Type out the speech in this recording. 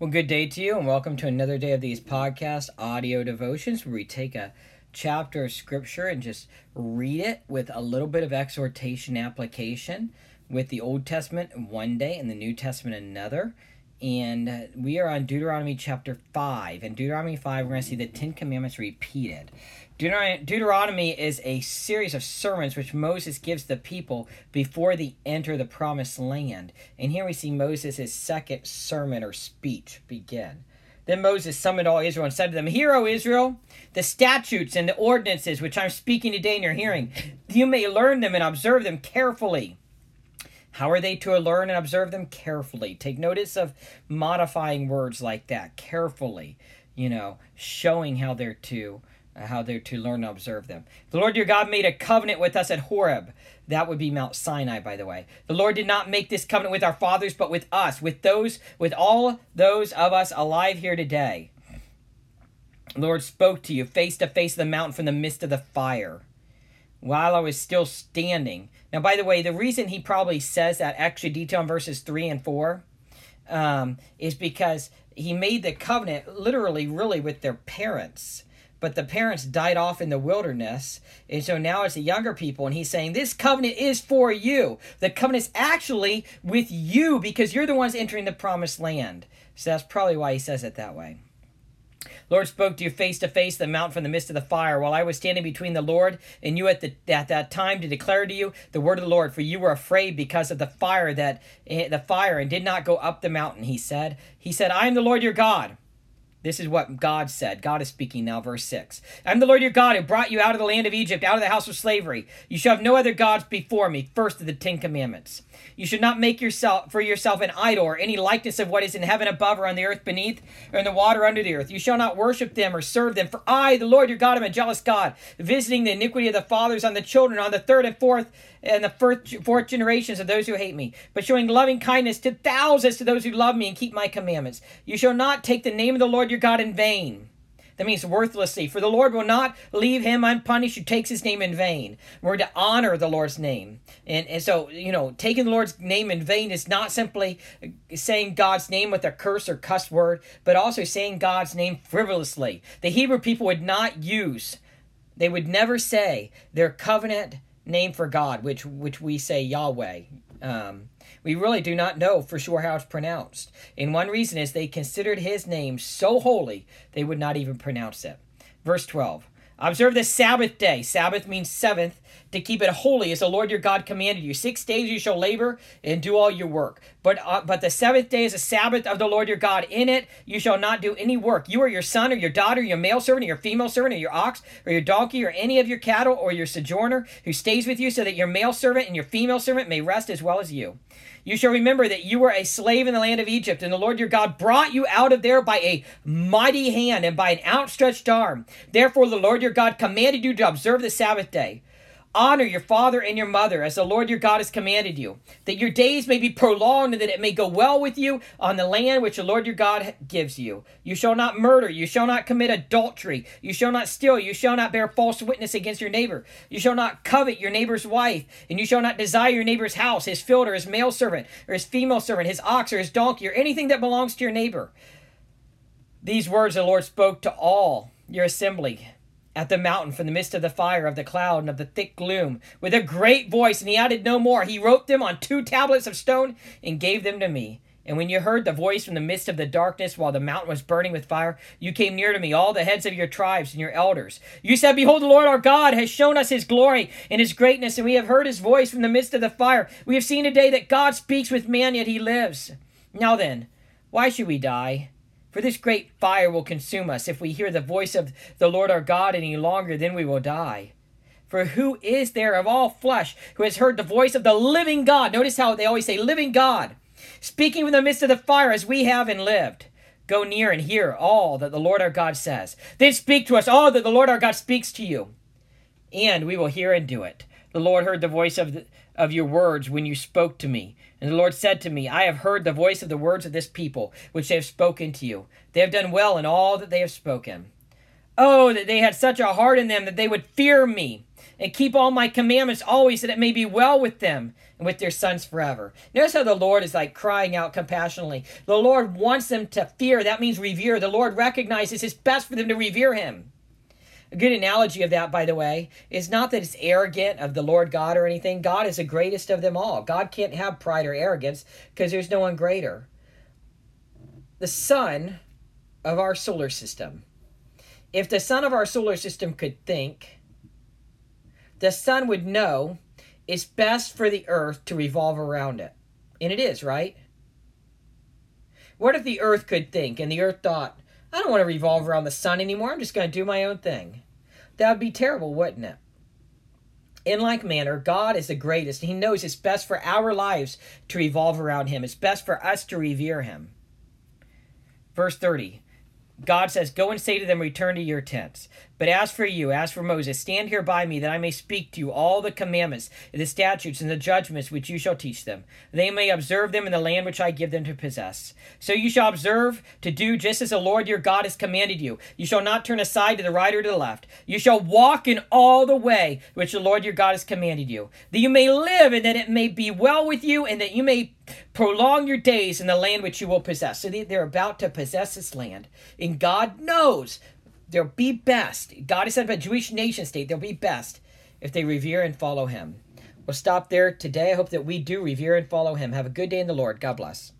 Well, good day to you, and welcome to another day of these podcast audio devotions where we take a chapter of scripture and just read it with a little bit of exhortation application with the Old Testament one day and the New Testament another. And uh, we are on Deuteronomy chapter 5. In Deuteronomy 5, we're going to see the Ten Commandments repeated. Deuteronomy is a series of sermons which Moses gives the people before they enter the promised land. And here we see Moses' second sermon or speech begin. Then Moses summoned all Israel and said to them, Hear, O Israel, the statutes and the ordinances which I'm speaking today in your hearing, you may learn them and observe them carefully. How are they to learn and observe them carefully? Take notice of modifying words like that carefully, you know, showing how they're to how they're to learn and observe them. The Lord your God made a covenant with us at Horeb. That would be Mount Sinai, by the way. The Lord did not make this covenant with our fathers, but with us, with those, with all those of us alive here today. The Lord spoke to you face to face of the mountain from the midst of the fire while I was still standing. Now, by the way, the reason he probably says that extra detail in verses 3 and 4 um, is because he made the covenant literally, really, with their parents but the parents died off in the wilderness. And so now it's the younger people, and he's saying, This covenant is for you. The covenant is actually with you because you're the ones entering the promised land. So that's probably why he says it that way. Lord spoke to you face to face, the mountain from the midst of the fire, while I was standing between the Lord and you at the at that time to declare to you the word of the Lord. For you were afraid because of the fire that eh, the fire and did not go up the mountain. He said. He said, I am the Lord your God this is what God said. God is speaking now, verse 6. I'm the Lord your God who brought you out of the land of Egypt, out of the house of slavery. You shall have no other gods before me, first of the Ten Commandments. You should not make yourself for yourself an idol or any likeness of what is in heaven above or on the earth beneath or in the water under the earth. You shall not worship them or serve them. For I, the Lord your God, am a jealous God, visiting the iniquity of the fathers on the children, on the third and fourth and the first, fourth generations of those who hate me, but showing loving kindness to thousands to those who love me and keep my commandments. You shall not take the name of the Lord your God in vain. That means worthlessly. For the Lord will not leave him unpunished who takes his name in vain. We're to honor the Lord's name. And, and so, you know, taking the Lord's name in vain is not simply saying God's name with a curse or cuss word, but also saying God's name frivolously. The Hebrew people would not use, they would never say their covenant name for God, which which we say Yahweh. Um, we really do not know for sure how it's pronounced. And one reason is they considered his name so holy they would not even pronounce it. Verse 12. Observe the Sabbath day. Sabbath means seventh to keep it holy as the Lord your God commanded you. Six days you shall labor and do all your work. But uh, but the seventh day is a Sabbath of the Lord your God. In it you shall not do any work. You or your son or your daughter, your male servant or your female servant or your ox or your donkey or any of your cattle or your sojourner who stays with you so that your male servant and your female servant may rest as well as you. You shall remember that you were a slave in the land of Egypt, and the Lord your God brought you out of there by a mighty hand and by an outstretched arm. Therefore, the Lord your God commanded you to observe the Sabbath day. Honor your father and your mother as the Lord your God has commanded you, that your days may be prolonged and that it may go well with you on the land which the Lord your God gives you. You shall not murder, you shall not commit adultery, you shall not steal, you shall not bear false witness against your neighbor, you shall not covet your neighbor's wife, and you shall not desire your neighbor's house, his field, or his male servant, or his female servant, his ox, or his donkey, or anything that belongs to your neighbor. These words the Lord spoke to all your assembly at the mountain from the midst of the fire, of the cloud, and of the thick gloom, with a great voice, and he added no more. He wrote them on two tablets of stone and gave them to me. And when you heard the voice from the midst of the darkness while the mountain was burning with fire, you came near to me, all the heads of your tribes and your elders. You said, Behold, the Lord our God has shown us his glory and his greatness, and we have heard his voice from the midst of the fire. We have seen today that God speaks with man, yet he lives. Now then, why should we die? For this great fire will consume us. If we hear the voice of the Lord our God any longer, then we will die. For who is there of all flesh who has heard the voice of the living God? Notice how they always say, living God, speaking from the midst of the fire as we have and lived. Go near and hear all that the Lord our God says. Then speak to us all that the Lord our God speaks to you, and we will hear and do it. The Lord heard the voice of, the, of your words when you spoke to me. And the Lord said to me, I have heard the voice of the words of this people, which they have spoken to you. They have done well in all that they have spoken. Oh, that they had such a heart in them that they would fear me, and keep all my commandments always, that it may be well with them and with their sons forever. Notice how the Lord is like crying out compassionately. The Lord wants them to fear. That means revere. The Lord recognizes it's best for them to revere Him. A good analogy of that, by the way, is not that it's arrogant of the Lord God or anything. God is the greatest of them all. God can't have pride or arrogance because there's no one greater. The sun of our solar system. If the sun of our solar system could think, the sun would know it's best for the earth to revolve around it. And it is, right? What if the earth could think and the earth thought, I don't want to revolve around the sun anymore. I'm just going to do my own thing. That would be terrible, wouldn't it? In like manner, God is the greatest. He knows it's best for our lives to revolve around Him. It's best for us to revere Him. Verse 30 God says, Go and say to them, Return to your tents. But as for you, as for Moses, stand here by me, that I may speak to you all the commandments, the statutes, and the judgments which you shall teach them. They may observe them in the land which I give them to possess. So you shall observe to do just as the Lord your God has commanded you. You shall not turn aside to the right or to the left. You shall walk in all the way which the Lord your God has commanded you, that you may live, and that it may be well with you, and that you may prolong your days in the land which you will possess. So they're about to possess this land. And God knows they'll be best. God has said about Jewish nation state, they'll be best if they revere and follow him. We'll stop there today. I hope that we do revere and follow him. Have a good day in the Lord. God bless.